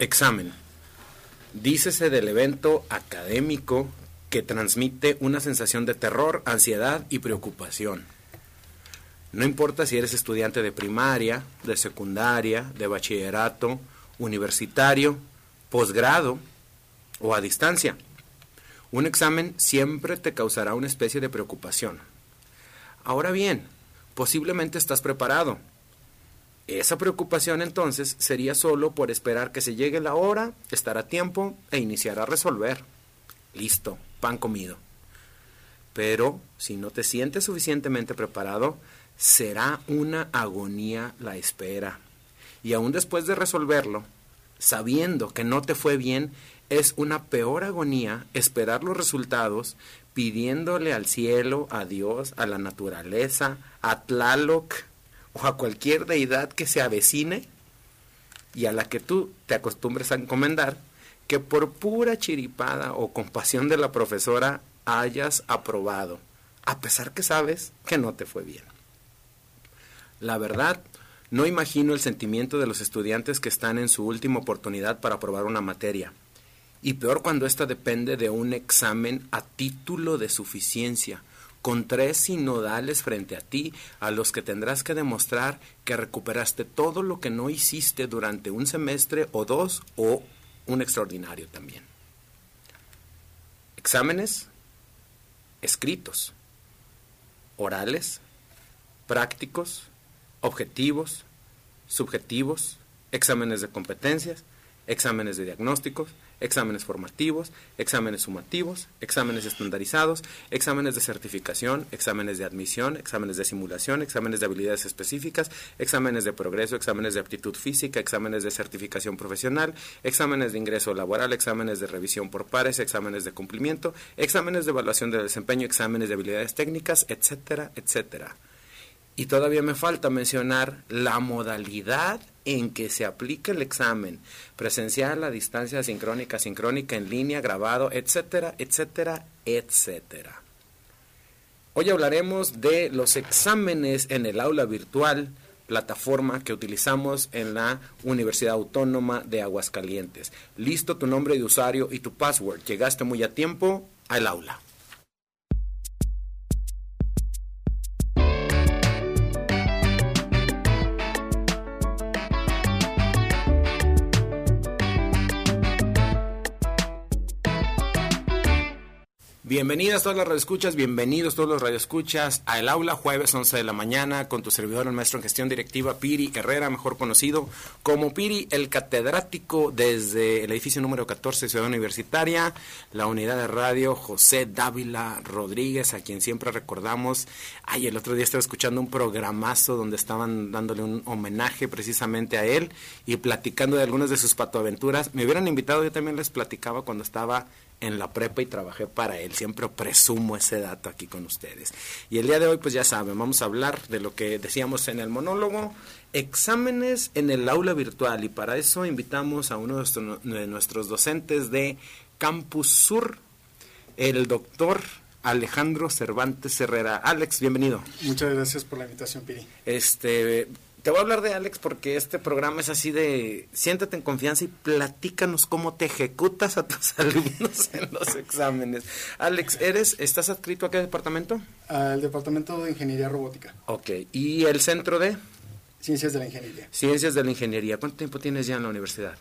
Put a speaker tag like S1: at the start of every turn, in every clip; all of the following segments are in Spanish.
S1: Examen. Dícese del evento académico que transmite una sensación de terror, ansiedad y preocupación. No importa si eres estudiante de primaria, de secundaria, de bachillerato, universitario, posgrado o a distancia. Un examen siempre te causará una especie de preocupación. Ahora bien, posiblemente estás preparado, esa preocupación entonces sería solo por esperar que se llegue la hora, estar a tiempo e iniciar a resolver. Listo, pan comido. Pero si no te sientes suficientemente preparado, será una agonía la espera. Y aún después de resolverlo, sabiendo que no te fue bien, es una peor agonía esperar los resultados pidiéndole al cielo, a Dios, a la naturaleza, a Tlaloc, o a cualquier deidad que se avecine y a la que tú te acostumbres a encomendar, que por pura chiripada o compasión de la profesora hayas aprobado, a pesar que sabes que no te fue bien. La verdad, no imagino el sentimiento de los estudiantes que están en su última oportunidad para aprobar una materia. Y peor cuando ésta depende de un examen a título de suficiencia, con tres sinodales frente a ti, a los que tendrás que demostrar que recuperaste todo lo que no hiciste durante un semestre o dos o un extraordinario también. Exámenes escritos, orales, prácticos, objetivos, subjetivos, exámenes de competencias, exámenes de diagnósticos, exámenes formativos, exámenes sumativos, exámenes estandarizados, exámenes de certificación, exámenes de admisión, exámenes de simulación, exámenes de habilidades específicas, exámenes de progreso, exámenes de aptitud física, exámenes de certificación profesional, exámenes de ingreso laboral, exámenes de revisión por pares, exámenes de cumplimiento, exámenes de evaluación de desempeño, exámenes de habilidades técnicas, etcétera, etcétera. Y todavía me falta mencionar la modalidad en que se aplica el examen, presencial, a distancia, sincrónica, sincrónica, en línea, grabado, etcétera, etcétera, etcétera. Hoy hablaremos de los exámenes en el aula virtual, plataforma que utilizamos en la Universidad Autónoma de Aguascalientes. Listo tu nombre de usuario y tu password. Llegaste muy a tiempo al aula. Bienvenidas todas las radioescuchas, bienvenidos todos los radioescuchas a El Aula, jueves 11 de la mañana, con tu servidor, el maestro en gestión directiva, Piri Herrera, mejor conocido como Piri, el catedrático desde el edificio número 14, Ciudad Universitaria, la unidad de radio José Dávila Rodríguez, a quien siempre recordamos. Ay, el otro día estaba escuchando un programazo donde estaban dándole un homenaje precisamente a él y platicando de algunas de sus patoaventuras. Me hubieran invitado, yo también les platicaba cuando estaba en la prepa y trabajé para él. Siempre presumo ese dato aquí con ustedes. Y el día de hoy, pues ya saben, vamos a hablar de lo que decíamos en el monólogo, exámenes en el aula virtual. Y para eso invitamos a uno de nuestros docentes de Campus Sur, el doctor Alejandro Cervantes Herrera. Alex, bienvenido.
S2: Muchas gracias por la invitación, Piri.
S1: Este, te voy a hablar de Alex porque este programa es así de siéntate en confianza y platícanos cómo te ejecutas a tus alumnos en los exámenes. Alex, ¿eres, estás adscrito a qué departamento?
S2: Al departamento de Ingeniería Robótica.
S1: Ok, ¿y el centro de?
S2: Ciencias de la Ingeniería.
S1: Ciencias de la Ingeniería. ¿Cuánto tiempo tienes ya en la universidad?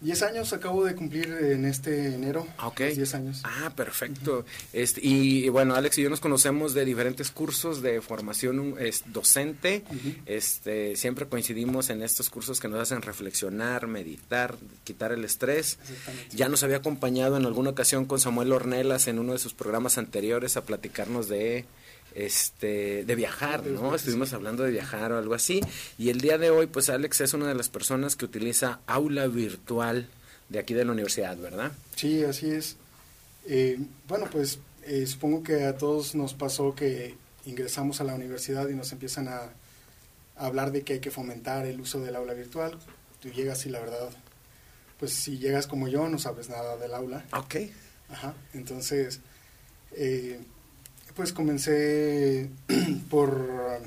S2: Diez años acabo de cumplir en este enero.
S1: Ah, ok.
S2: Diez años.
S1: Ah, perfecto. este, y bueno, Alex y yo nos conocemos de diferentes cursos de formación es, docente. este, siempre coincidimos en estos cursos que nos hacen reflexionar, meditar, quitar el estrés. Ya nos había acompañado en alguna ocasión con Samuel Ornelas en uno de sus programas anteriores a platicarnos de este de viajar, ¿no? Estuvimos hablando de viajar o algo así. Y el día de hoy, pues Alex es una de las personas que utiliza aula virtual de aquí de la universidad, ¿verdad?
S2: Sí, así es. Eh, bueno, pues eh, supongo que a todos nos pasó que ingresamos a la universidad y nos empiezan a, hablar de que hay que fomentar el uso del aula virtual. Tú llegas y la verdad, pues si llegas como yo, no sabes nada del aula.
S1: Ok.
S2: Ajá, entonces... Eh, pues comencé por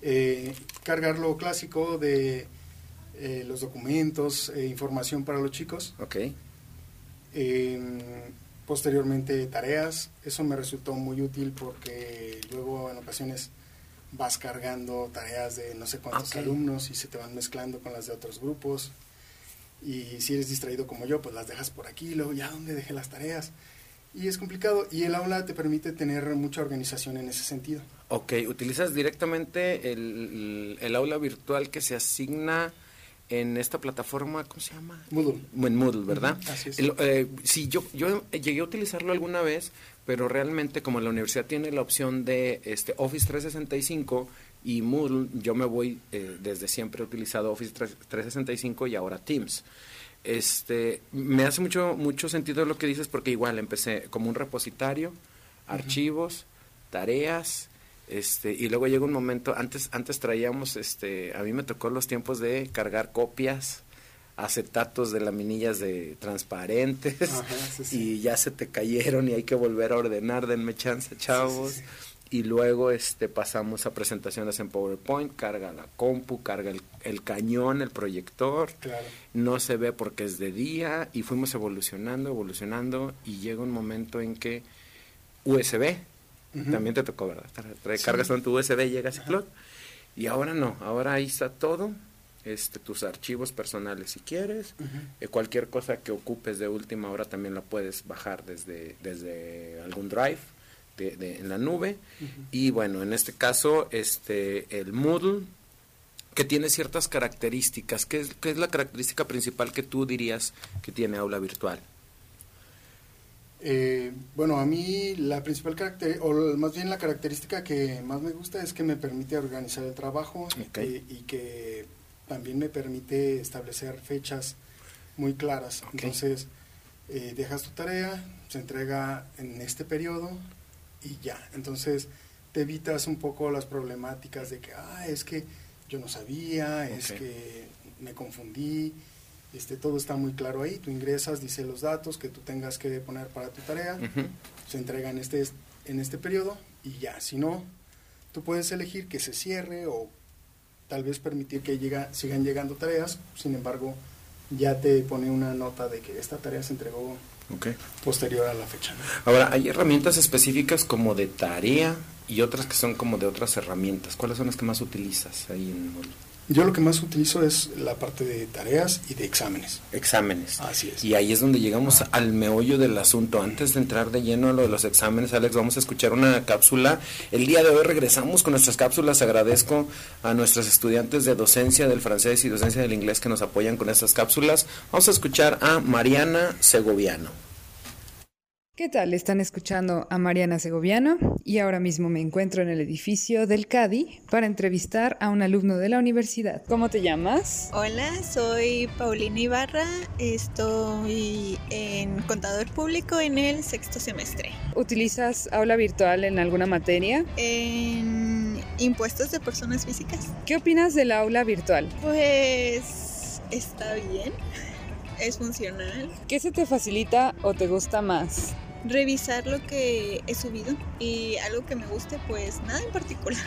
S2: eh, cargar lo clásico de eh, los documentos, eh, información para los chicos.
S1: Ok.
S2: Em, posteriormente tareas, eso me resultó muy útil porque luego en ocasiones vas cargando tareas de no sé cuántos alumnos y se te van mezclando con las de otros grupos. Y si eres distraído como yo, pues las dejas por aquí, luego ya dónde dejé las tareas. Y es complicado y el aula te permite tener mucha organización en ese sentido.
S1: Ok, utilizas directamente el, el aula virtual que se asigna en esta plataforma, ¿cómo se llama?
S2: Moodle.
S1: En Moodle, ¿verdad?
S2: Así es.
S1: El- eh, sí, yo, yo llegué a utilizarlo alguna vez, pero realmente como la universidad tiene la opción de este Office 365 y Moodle, yo me voy, eh, desde siempre he utilizado Office 3- 365 y ahora Teams. Este, me hace mucho, mucho sentido lo que dices porque igual empecé como un repositorio, archivos, tareas, este, y luego llega un momento, antes, antes traíamos, este, a mí me tocó los tiempos de cargar copias, acetatos de laminillas de transparentes,
S2: Ajá, sí, sí.
S1: y ya se te cayeron y hay que volver a ordenar, denme chance, chavos.
S2: sí.
S1: Y luego este pasamos a presentaciones en PowerPoint, carga la compu, carga el, el cañón, el proyector,
S2: Claro.
S1: no se ve porque es de día y fuimos evolucionando, evolucionando y llega un momento en que USB, también te tocó, ¿verdad? Tra- tra-
S2: Sí.
S1: Cargas con tu USB, llegas y. Y ahora no, ahora ahí está todo, este, tus archivos personales si quieres, eh, cualquier cosa que ocupes de última hora también la puedes bajar desde, desde algún drive de, de- en la nube.
S2: Ujú.
S1: Y bueno, en este caso, este, el Moodle, que tiene ciertas características. ¿Qué es, qué es la característica principal que tú dirías que tiene aula virtual?
S2: Eh, bueno, a mí la principal característica, o más bien la característica que más me gusta es que me permite organizar el trabajo
S1: Ok.
S2: y, y que también me permite establecer fechas muy claras.
S1: Ok.
S2: Entonces, eh, dejas tu tarea, se entrega en este periodo y ya. Entonces, te evitas un poco las problemáticas de que, ah, es que yo no sabía, es que me confundí. Este, todo está muy claro ahí, tú ingresas, dice los datos que tú tengas que poner para tu tarea, se entrega en este, en este periodo y ya, si no, tú puedes elegir que se cierre o tal vez permitir que llega, sigan llegando tareas, sin embargo, ya te pone una nota de que esta tarea se entregó Posterior a la fecha. ¿no?
S1: Ahora, hay herramientas específicas como de tarea y otras que son como de otras herramientas. ¿Cuáles son las que más utilizas ahí en Moodle?
S2: Yo lo que más utilizo es la parte de tareas y de exámenes.
S1: Exámenes.
S2: Así es.
S1: Y ahí es donde llegamos al meollo del asunto. Antes de entrar de lleno a lo de los exámenes, Alex, vamos a escuchar una cápsula. El día de hoy regresamos con nuestras cápsulas. Agradezco a nuestros estudiantes de docencia del francés y docencia del inglés que nos apoyan con estas cápsulas. Vamos a escuchar a Mariana Segoviano.
S3: ¿Qué tal? Están escuchando a Mariana Segoviano y ahora mismo me encuentro en el edificio del CADI para entrevistar a un alumno de la universidad. ¿Cómo te llamas?
S4: Hola, soy Paulina Ibarra, estoy en contador público en el sexto semestre.
S3: ¿Utilizas aula virtual en alguna materia?
S4: En impuestos de personas físicas,
S3: ¿Qué opinas del aula virtual?
S4: pues está bien, es funcional.
S3: ¿Qué se te facilita o te gusta más?
S4: Revisar lo que he subido y algo que me guste, pues nada en particular.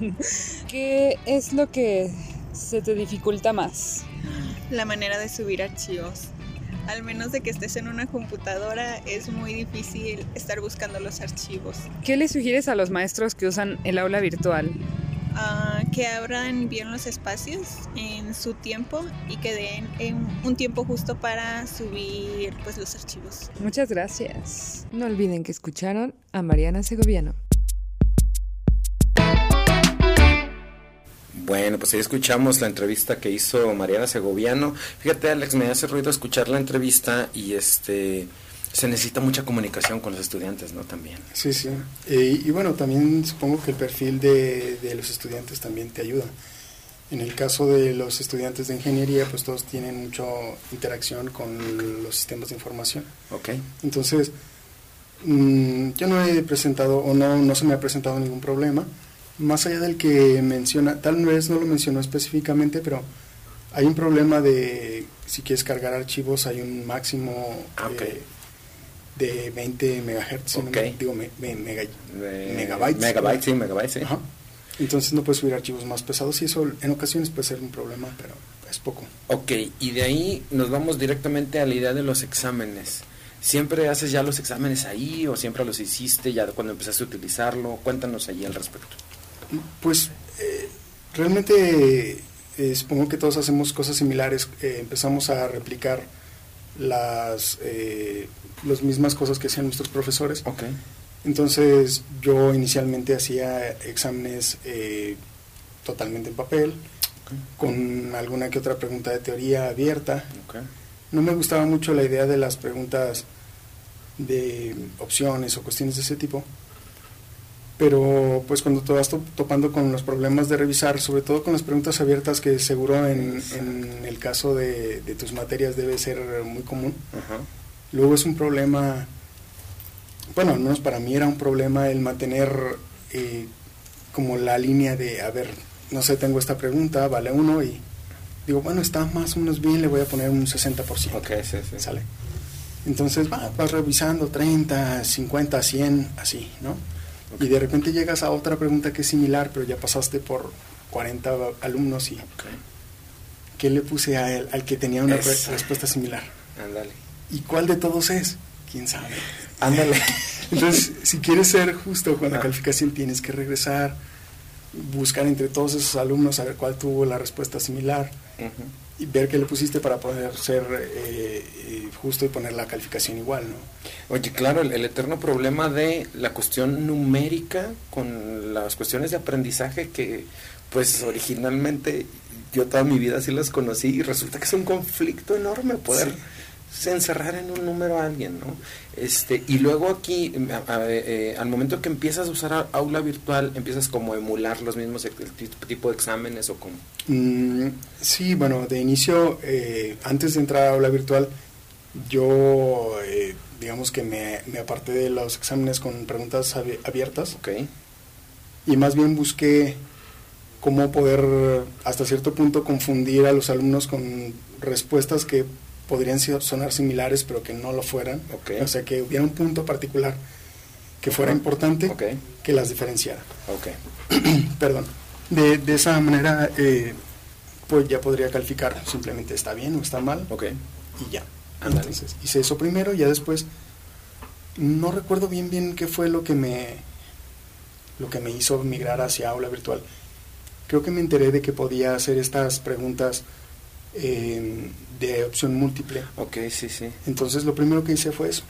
S3: ¿Qué es lo que se te dificulta más?
S4: La manera de subir archivos. Al menos de que estés en una computadora, es muy difícil estar buscando los archivos.
S3: ¿Qué le sugieres a los maestros que usan el aula virtual?
S4: Ah, que abran bien los espacios en su tiempo y que den en un tiempo justo para subir pues los archivos.
S3: Muchas gracias. No olviden que escucharon a Mariana Segoviano.
S1: Bueno, pues ahí escuchamos la entrevista que hizo Mariana Segoviano. Fíjate, Alex, me hace ruido escuchar la entrevista y este se necesita mucha comunicación con los estudiantes, ¿no? También.
S2: Sí, sí. Eh, y bueno, también supongo que el perfil de, de los estudiantes también te ayuda. En el caso de los estudiantes de ingeniería, pues todos tienen mucha interacción con los sistemas de información.
S1: Ok.
S2: Entonces, mm, yo no he presentado o no, no se me ha presentado ningún problema. Más allá del que menciona, tal vez no lo mencionó específicamente, pero hay un problema de si quieres cargar archivos, hay un máximo
S1: Ah,
S2: eh, de 20 megahertz, si no
S1: Ok.
S2: me- digo me- me- mega- Megabytes.
S1: Megabytes, sí, megabytes, sí.
S2: Ajá. Entonces no puedes subir archivos más pesados y eso en ocasiones puede ser un problema, pero es poco.
S1: Ok, y de ahí nos vamos directamente a la idea de los exámenes. ¿Siempre haces ya los exámenes ahí o siempre los hiciste ya cuando empezaste a utilizarlo? Cuéntanos allí al respecto.
S2: Pues eh, realmente eh, supongo que todos hacemos cosas similares. Eh, empezamos a replicar las, las mismas cosas que hacían nuestros profesores. Entonces yo inicialmente hacía exámenes totalmente en papel, con alguna que otra pregunta de teoría abierta.
S1: Okay.
S2: No me gustaba mucho la idea de las preguntas de opciones o cuestiones de ese tipo. Pero pues cuando te vas topando con los problemas de revisar, sobre todo con las preguntas abiertas, que seguro en, en el caso de, de, tus materias debe ser muy común, luego es un problema, bueno, al menos para mí era un problema el mantener eh, como la línea de, a ver, no sé, tengo esta pregunta, vale uno y digo, bueno, está más o menos bien, le voy a poner un 60%.
S1: Ok, sí, sí.
S2: ¿Sale? Entonces va, vas revisando 30, 50, 100, así, ¿no? Y de repente llegas a otra pregunta que es similar, pero ya pasaste por 40 alumnos y... ¿Qué le puse a él, al que tenía una respuesta similar?
S1: Ándale.
S2: ¿Y cuál de todos es? ¿Quién sabe?
S1: Ándale.
S2: Entonces, si quieres ser justo con la calificación, tienes que regresar, buscar entre todos esos alumnos, a ver cuál tuvo la respuesta similar y ver qué le pusiste para poder ser eh, eh, justo y poner la calificación igual, ¿no?
S1: Oye, claro, el, el, eterno problema de la cuestión numérica con las cuestiones de aprendizaje que, pues, originalmente yo toda mi vida sí las conocí y resulta que es un conflicto enorme poder... Sí encerrar en un número a alguien, ¿no? Este, y luego aquí, eh, al momento que empiezas a usar aula virtual, empiezas como a emular los mismos tipo de exámenes o como...
S2: Mm, sí, bueno, de inicio, eh, antes de entrar a aula virtual, yo, eh, digamos que me, me, aparté de los exámenes con preguntas abiertas.
S1: Ok.
S2: Y más bien busqué cómo poder, hasta cierto punto, confundir a los alumnos con respuestas que podrían sonar similares, pero que no lo fueran. O sea, que hubiera un punto particular que fuera importante que las diferenciara. Perdón. De, de, esa manera, eh, pues ya podría calificar simplemente está bien o está mal. Y ya. Entonces, hice eso primero, y ya después. No recuerdo bien bien qué fue lo que me lo que me hizo migrar hacia aula virtual. Creo que me enteré de que podía hacer estas preguntas eh, de opción múltiple.
S1: Ok, sí, sí.
S2: Entonces lo primero que hice fue eso.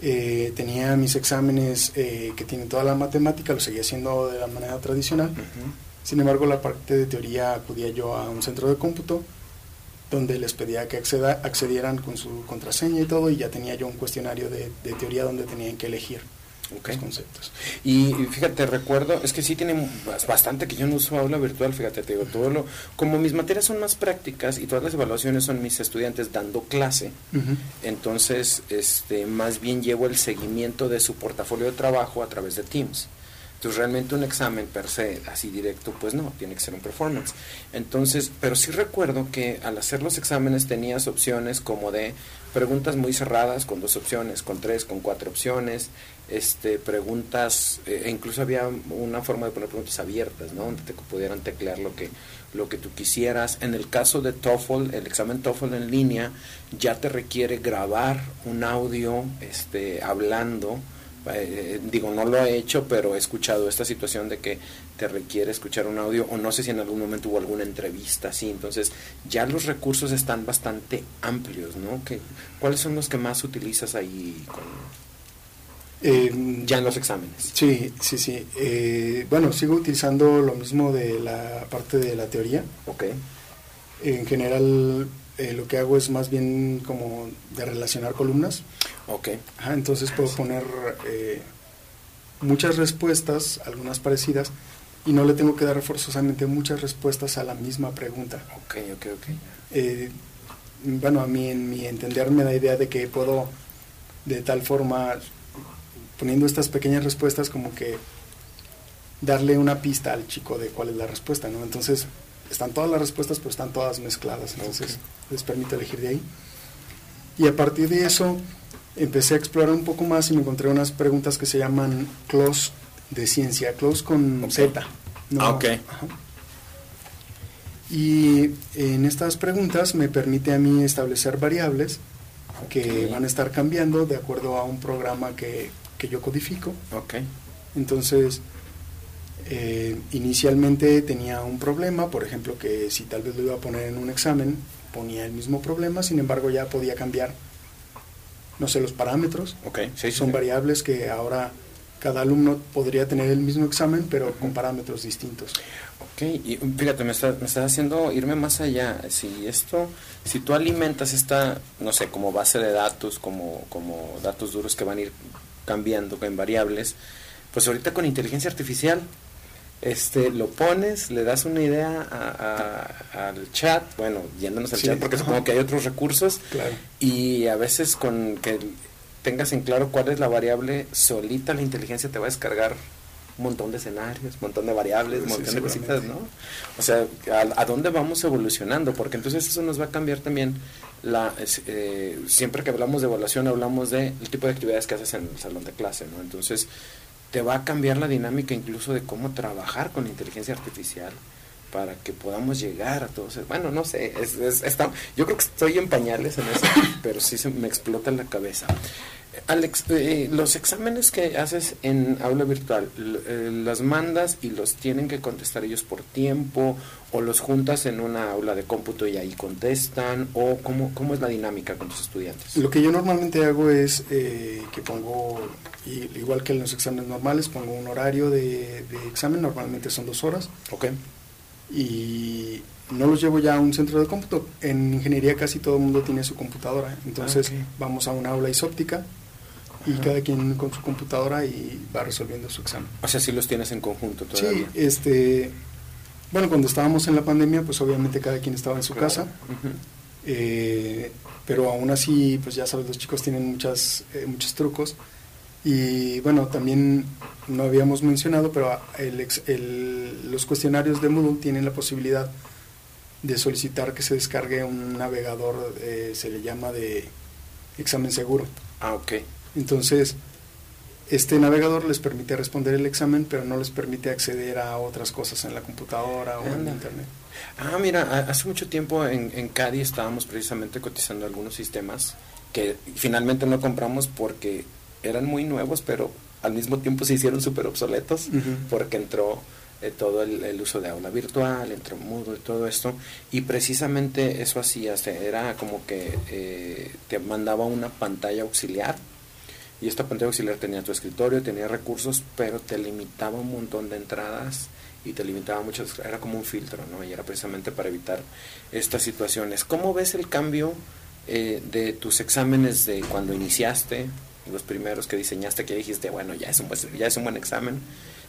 S2: Eh, tenía mis exámenes eh, que tienen toda la matemática, lo seguía haciendo de la manera tradicional. Sin embargo, la parte de teoría acudía yo a un centro de cómputo donde les pedía que acceda, accedieran con su contraseña y todo, y ya tenía yo un cuestionario de, de teoría donde tenían que elegir okay. conceptos.
S1: Y, fíjate, recuerdo, es que sí tiene bastante que yo no uso aula virtual, fíjate, te digo, todo lo, como mis materias son más prácticas y todas las evaluaciones son mis estudiantes dando clase, entonces, este, más bien llevo el seguimiento de su portafolio de trabajo a través de Teams. Entonces realmente un examen per se, así directo, pues no, tiene que ser un performance. Entonces, pero sí recuerdo que al hacer los exámenes tenías opciones como de preguntas muy cerradas con dos opciones, con tres, con cuatro opciones, este, preguntas, eh, e incluso había una forma de poner preguntas abiertas, ¿no? Donde te pudieran teclear lo que, lo que tú quisieras. En el caso de TOEFL, el examen TOEFL en línea ya te requiere grabar un audio este, hablando. Eh, digo, no lo he hecho, pero he escuchado esta situación de que te requiere escuchar un audio, o no sé si en algún momento hubo alguna entrevista así. Entonces, ya los recursos están bastante amplios, ¿no? ¿Qué, ¿Cuáles son los que más utilizas ahí con,
S2: eh,
S1: ya en los exámenes.
S2: Sí, sí, sí. Eh, bueno, sigo utilizando lo mismo de la parte de la teoría.
S1: Ok.
S2: En general, eh, lo que hago es más bien como de relacionar columnas.
S1: Ok.
S2: Ajá, entonces puedo poner eh, muchas respuestas, algunas parecidas, y no le tengo que dar forzosamente muchas respuestas a la misma pregunta.
S1: Ok, ok, ok.
S2: Eh, bueno, a mí en mi entender me da idea de que puedo de tal forma poniendo estas pequeñas respuestas como que darle una pista al chico de cuál es la respuesta, ¿no? Entonces, están todas las respuestas, pero están todas mezcladas, entonces les permite elegir de ahí. Y a partir de eso, empecé a explorar un poco más y me encontré unas preguntas que se llaman close de ciencia, close con Z.
S1: ah, ok.
S2: Y en estas preguntas me permite a mí establecer variables que van a estar cambiando de acuerdo a un programa que, que yo codifico.
S1: Ok.
S2: Entonces, eh, inicialmente tenía un problema, por ejemplo, que si tal vez lo iba a poner en un examen, ponía el mismo problema, sin embargo ya podía cambiar, no sé, los parámetros.
S1: Ok, sí,
S2: Son
S1: sí.
S2: variables que ahora cada alumno podría tener el mismo examen, pero con parámetros distintos.
S1: Ok, y fíjate, me está, me está haciendo irme más allá. Si esto, si tú alimentas esta, no sé, como base de datos, como, como datos duros que van a ir cambiando en variables, pues ahorita con inteligencia artificial, este, lo pones, le das una idea a- a- al chat, bueno, yéndonos al
S2: Sí,
S1: chat porque supongo que hay otros recursos,
S2: Claro.
S1: y a veces con que tengas en claro cuál es la variable, solita la inteligencia te va a descargar un montón de escenarios, un montón de variables, un
S2: Sí,
S1: montón de cositas. ¿no? O sea, ¿a, a dónde vamos evolucionando? Porque entonces eso nos va a cambiar también la eh, siempre que hablamos de evaluación hablamos de el tipo de actividades que haces en el salón de clase, ¿no? Entonces te va a cambiar la dinámica incluso de cómo trabajar con la inteligencia artificial para que podamos llegar a todos. Bueno, no sé, es, es- está- yo creo que estoy en pañales en eso, pero sí se me explota en la cabeza. Alex, eh, los exámenes que haces en aula virtual, eh, ¿las mandas y los tienen que contestar ellos por tiempo o los juntas en una aula de cómputo y ahí contestan? ¿O cómo, cómo es la dinámica con tus estudiantes?
S2: Lo que yo normalmente hago es eh, que pongo, igual que en los exámenes normales, pongo un horario de, de examen, normalmente son dos horas,
S1: Ok,
S2: y no los llevo ya a un centro de cómputo. En ingeniería casi todo el mundo tiene su computadora, entonces
S1: Ah,
S2: vamos a una aula isóptica y
S1: Ajá.
S2: cada quien con su computadora y va resolviendo su examen.
S1: o sea, sí los tienes en conjunto todavía.
S2: Sí, este, bueno, cuando estábamos en la pandemia, pues obviamente cada quien estaba en su
S1: Claro.
S2: casa. Eh, pero aún así, pues ya sabes, los chicos tienen muchas, eh, muchos trucos. Y bueno, también no habíamos mencionado, pero el ex- el- los cuestionarios de Moodle tienen la posibilidad de solicitar que se descargue un navegador, eh, se le llama de examen seguro.
S1: Ah, ok.
S2: Entonces, este navegador les permite responder el examen, pero no les permite acceder a otras cosas en la computadora o en
S1: Anda.
S2: internet.
S1: Ah, mira, ha- hace mucho tiempo en, en CADI estábamos precisamente cotizando algunos sistemas que finalmente no compramos porque eran muy nuevos, pero al mismo tiempo se hicieron súper obsoletos porque entró eh, todo el, el uso de aula virtual, entró Moodle y todo esto, y precisamente eso hacía, era como que eh, te mandaba una pantalla auxiliar, y esta pantalla auxiliar tenía tu escritorio, tenía recursos, pero te limitaba un montón de entradas y te limitaba muchas, era como un filtro, ¿no? Y era precisamente para evitar estas situaciones. ¿Cómo ves el cambio eh, de tus exámenes de cuando iniciaste, los primeros que diseñaste, que dijiste, bueno, ya es un ya es un buen examen,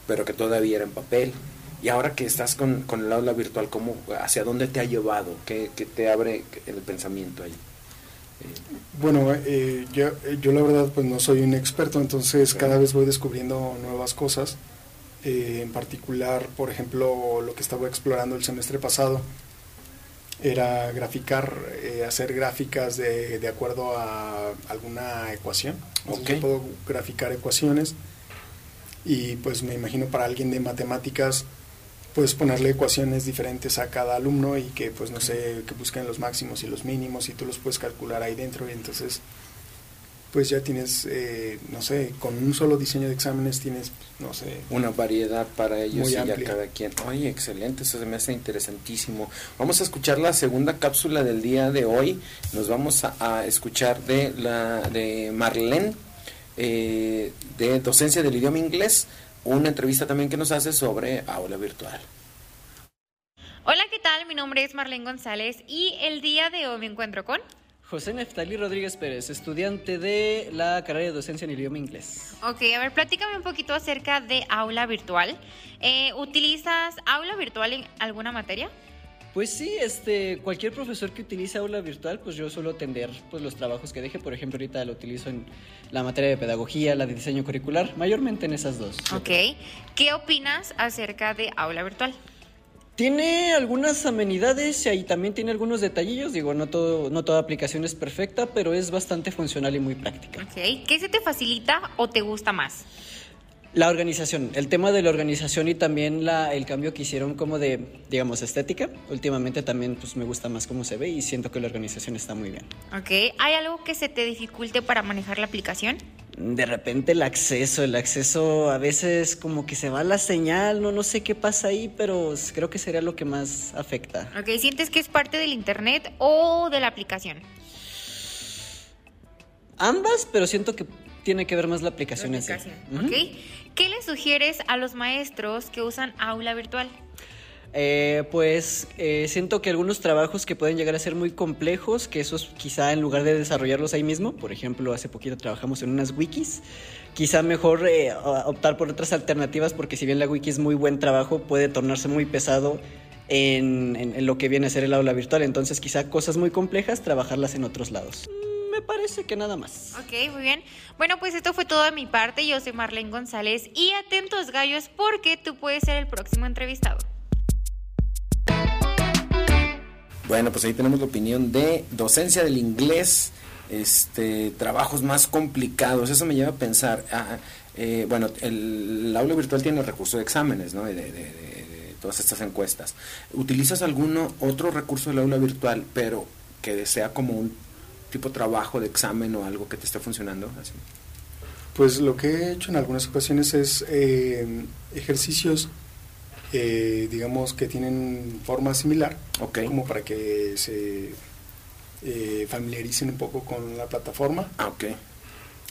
S1: pero que todavía era en papel? Y ahora que estás con, con el aula virtual, ¿cómo, ¿hacia dónde te ha llevado? ¿Qué, qué te abre el pensamiento ahí? Eh,
S2: Bueno, eh, yo, yo la verdad pues no soy un experto, entonces cada vez voy descubriendo nuevas cosas. Eh, en particular, por ejemplo, lo que estaba explorando el semestre pasado era graficar, eh, hacer gráficas de, de acuerdo a alguna ecuación. Entonces, yo puedo graficar ecuaciones y pues me imagino para alguien de matemáticas puedes ponerle ecuaciones diferentes a cada alumno y que pues no sé, que busquen los máximos y los mínimos y tú los puedes calcular ahí dentro y entonces pues ya tienes, eh, no sé, con un solo diseño de exámenes tienes, no sé,
S1: una variedad para ellos y
S2: amplia.
S1: cada quien. Oye, excelente, eso se me hace interesantísimo. Vamos a escuchar la segunda cápsula del día de hoy. Nos vamos a, a escuchar de la de Marlene eh, de docencia del idioma inglés, una entrevista también que nos hace sobre aula virtual.
S5: Hola, ¿qué tal? Mi nombre es Marlene González y el día de hoy me encuentro con...
S6: José Neftalí Rodríguez Pérez, estudiante de la carrera de docencia en idioma inglés.
S5: Ok, a ver, platícame un poquito acerca de aula virtual. Eh, ¿Utilizas aula virtual en alguna materia?
S6: Pues sí, este, cualquier profesor que utilice aula virtual, pues yo suelo atender pues, los trabajos que deje. Por ejemplo, ahorita lo utilizo en la materia de pedagogía, la de diseño curricular, mayormente en esas dos.
S5: Ok. ¿Qué opinas acerca de aula virtual?
S6: Tiene algunas amenidades y ahí también tiene algunos detallillos. Digo, no, todo, no toda aplicación es perfecta, pero es bastante funcional y muy práctica.
S5: Ok. ¿Qué se te facilita o te gusta más?
S6: La organización, el tema de la organización y también la, el cambio que hicieron como de, digamos, estética. Últimamente también pues me gusta más cómo se ve y siento que la organización está muy bien.
S5: Ok, ¿hay algo que se te dificulte para manejar la aplicación?
S6: De repente el acceso, el acceso a veces como que se va la señal, no, no sé qué pasa ahí, pero creo que sería lo que más afecta.
S5: Ok, ¿sientes que es parte del internet o de la aplicación?
S6: Ambas, pero siento que tiene que ver más la aplicación,
S5: La aplicación,
S6: Ujú.
S5: ok. ¿Qué le sugieres a los maestros que usan aula virtual?
S6: Eh, pues eh, siento que algunos trabajos que pueden llegar a ser muy complejos, que esos quizá en lugar de desarrollarlos ahí mismo, por ejemplo, hace poquito trabajamos en unas wikis, quizá mejor eh, optar por otras alternativas porque si bien la wiki es muy buen trabajo, puede tornarse muy pesado en, en- en lo que viene a ser el aula virtual, entonces quizá cosas muy complejas, trabajarlas en otros lados. Me parece que nada más.
S5: Ok, muy bien. Bueno, pues esto fue todo de mi parte. Yo soy Marlene González y atentos gallos porque tú puedes ser el próximo entrevistado.
S1: Bueno, pues ahí tenemos la opinión de docencia del inglés, este, trabajos más complicados. Eso me lleva a pensar, ah, eh, bueno, el, el aula virtual tiene el recurso de exámenes, ¿no? De, de- de- de todas estas encuestas. ¿Utilizas alguno otro recurso del aula virtual, pero que sea como un tipo trabajo de examen o algo que te esté funcionando? Así.
S2: Pues lo que he hecho en algunas ocasiones es eh, ejercicios, eh, digamos, que tienen forma similar, como para que se eh, familiaricen un poco con la plataforma.
S1: Ah, ok.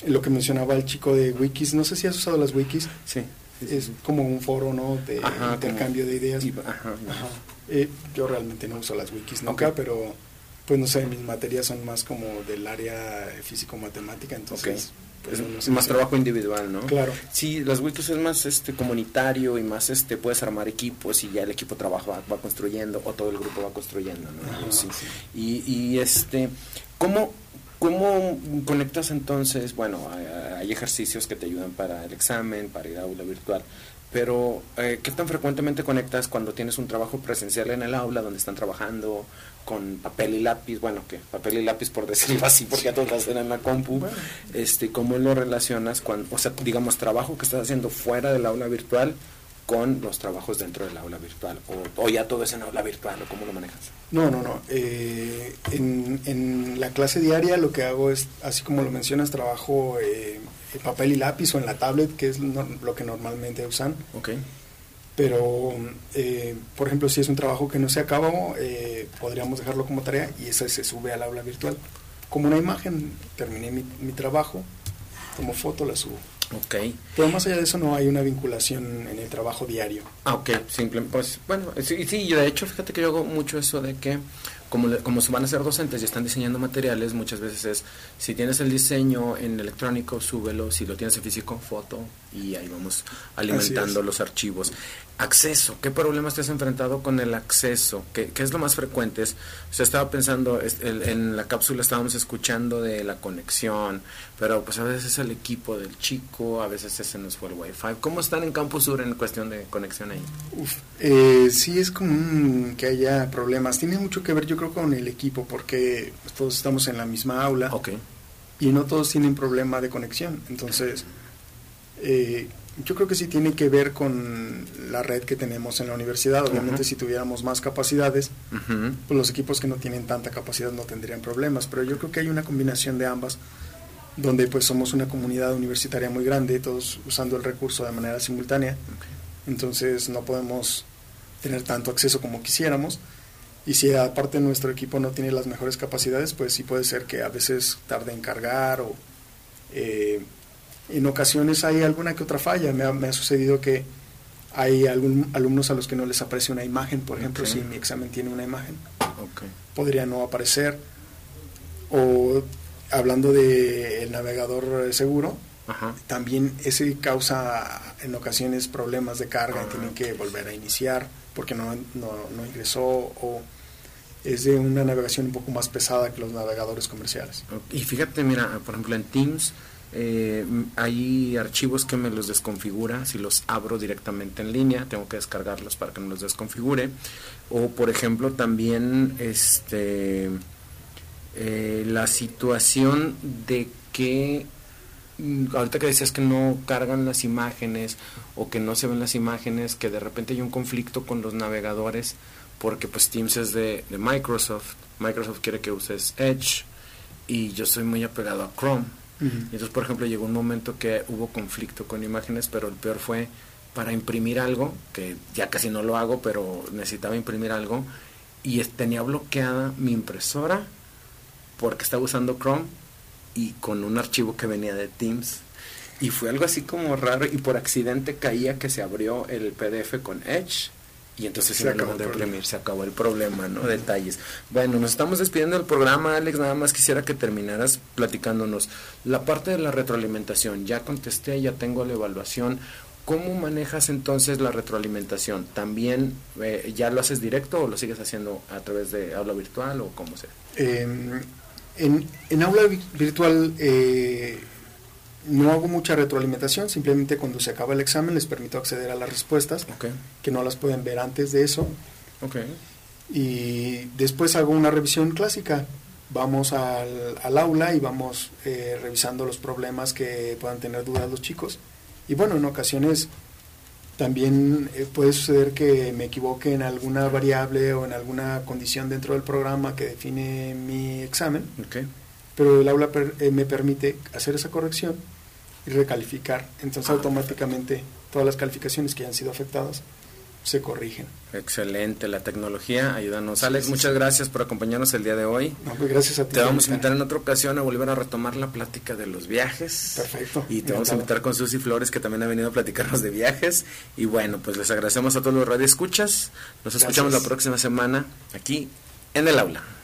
S2: Lo que mencionaba el chico de Wikis, no sé si has usado las Wikis,
S1: Sí. sí, sí,
S2: es como un foro, ¿no? De
S1: Ajá,
S2: intercambio
S1: como-
S2: de ideas.
S1: y- ajá,
S2: Ajá. Yo realmente no uso las wikis nunca, pero pues no sé, mis materias son más como del área físico-matemática, entonces pues,
S1: es
S2: no sé
S1: más
S2: si-
S1: trabajo individual, ¿no?
S2: Claro.
S1: Sí, las wikis es más este comunitario y más este puedes armar equipos y ya el equipo trabaja va, construyendo o todo el grupo va construyendo, ¿no?
S2: Ajá,
S1: sí.
S2: sí.
S1: Y, y este ¿cómo cómo conectas entonces? Bueno, hay, hay ejercicios que te ayudan para el examen, para ir a aula virtual. Pero, eh, ¿qué tan frecuentemente conectas cuando tienes un trabajo presencial en el aula donde están trabajando con papel y lápiz? Bueno, que papel y lápiz por decirlo así, porque ya todos lo hacen en la compu.
S2: Bueno.
S1: Este, ¿Cómo lo relacionas cuando, o sea, digamos, trabajo que estás haciendo fuera del aula virtual con los trabajos dentro del aula virtual? ¿O, o ya todo es en aula virtual? ¿O cómo lo manejas?
S2: No, no, no. Eh, en, en la clase diaria lo que hago es, así como lo mencionas, trabajo eh, papel y lápiz o en la tablet, que es lo, lo que normalmente usan.
S1: Ok.
S2: Pero, eh, por ejemplo, si es un trabajo que no se acabó, eh, podríamos dejarlo como tarea y ese se sube al aula virtual. Como una imagen, terminé mi, mi trabajo, tomo foto, la subo.
S1: Ok.
S2: Pero más allá de eso no hay una vinculación en el trabajo diario.
S1: Ah, ok, simplemente, pues, bueno, sí, sí, yo de hecho, fíjate que yo hago mucho eso de que, como, le- como se van a ser docentes y están diseñando materiales, muchas veces es, si tienes el diseño en electrónico, súbelo, si lo tienes en físico, foto, y ahí vamos alimentando los archivos. Acceso, ¿qué problemas te has enfrentado con el acceso? ¿Qué, qué es lo más frecuente? Es- O sea, estaba pensando, es- el- en la cápsula estábamos escuchando de la conexión, pero pues a veces es el equipo del chico, a veces ese nos fue el wifi. ¿Cómo están en Campus Sur en cuestión de conexión ahí?
S2: Uf, eh, sí es común que haya problemas. Tiene mucho que ver, yo creo, con el equipo, porque pues, todos estamos en la misma aula
S1: Ok.
S2: y no todos tienen problema de conexión. Entonces, eh, yo creo que sí tiene que ver con la red que tenemos en la universidad. Obviamente, si tuviéramos más capacidades, pues los equipos que no tienen tanta capacidad no tendrían problemas. Pero yo creo que hay una combinación de ambas, donde pues somos una comunidad universitaria muy grande, todos usando el recurso de manera simultánea. Entonces no podemos tener tanto acceso como quisiéramos. Y si aparte nuestro equipo no tiene las mejores capacidades, pues sí puede ser que a veces tarde en cargar o eh, en ocasiones hay alguna que otra falla. Me ha, me ha sucedido que hay algún, alumnos a los que no les aparece una imagen, por ejemplo,
S1: Ok.
S2: si mi examen tiene una imagen,
S1: Ok.
S2: podría no aparecer. O hablando del navegador eh, seguro,
S1: Ajá.
S2: también ese causa en ocasiones problemas de carga
S1: Ah,
S2: y tienen que volver a iniciar porque no, no, no ingresó o es de una navegación un poco más pesada que los navegadores comerciales.
S1: Y fíjate, mira, por ejemplo, en Teams eh, hay archivos que me los desconfigura si los abro directamente en línea, tengo que descargarlos para que me los desconfigure. O, por ejemplo, también este eh, la situación de que mm, ahorita que decías que no cargan las imágenes o que no se ven las imágenes, que de repente hay un conflicto con los navegadores porque pues Teams es de Microsoft, Microsoft quiere que uses Edge y yo soy muy apegado a Chrome. Entonces, por ejemplo, llegó un momento que hubo conflicto con imágenes, pero el peor fue para imprimir algo, que ya casi no lo hago, pero necesitaba imprimir algo, y tenía bloqueada mi impresora porque estaba usando Chrome y con un archivo que venía de Teams. Y fue algo así como raro y por accidente caía que se abrió el PDF con Edge y entonces se, acabó de imprimir, se acabó el problema, ¿no? Detalles. Bueno, nos estamos despidiendo del programa, Alex, nada más quisiera que terminaras platicándonos la parte de la retroalimentación. Ya contesté, ya tengo la evaluación. ¿Cómo manejas entonces la retroalimentación? ¿También eh, ya lo haces directo o lo sigues haciendo a través de aula virtual o cómo sea?
S2: Em, en, en, aula virtual eh, no hago mucha retroalimentación, simplemente cuando se acaba el examen les permito acceder a las respuestas, que no las pueden ver antes de eso. Y después hago una revisión clásica. Vamos al, aula y vamos eh, revisando los problemas que puedan tener dudas los chicos. Y bueno, en ocasiones también eh, puede suceder que me equivoque en alguna variable o en alguna condición dentro del programa que define mi examen. Pero el aula eh, me permite hacer esa corrección y recalificar. Entonces automáticamente todas las calificaciones que hayan sido afectadas se corrigen.
S1: Excelente, la tecnología, ayúdanos. Alex, muchas gracias por acompañarnos el día de hoy.
S2: Pues gracias a ti.
S1: Te vamos a invitar en otra ocasión a volver a retomar la plática de los viajes.
S2: Perfecto.
S1: Y te vamos a invitar con Susy Flores, que también ha venido a platicarnos de viajes. Y bueno, pues les agradecemos a todos los radioescuchas. Nos escuchamos la próxima semana aquí en el aula.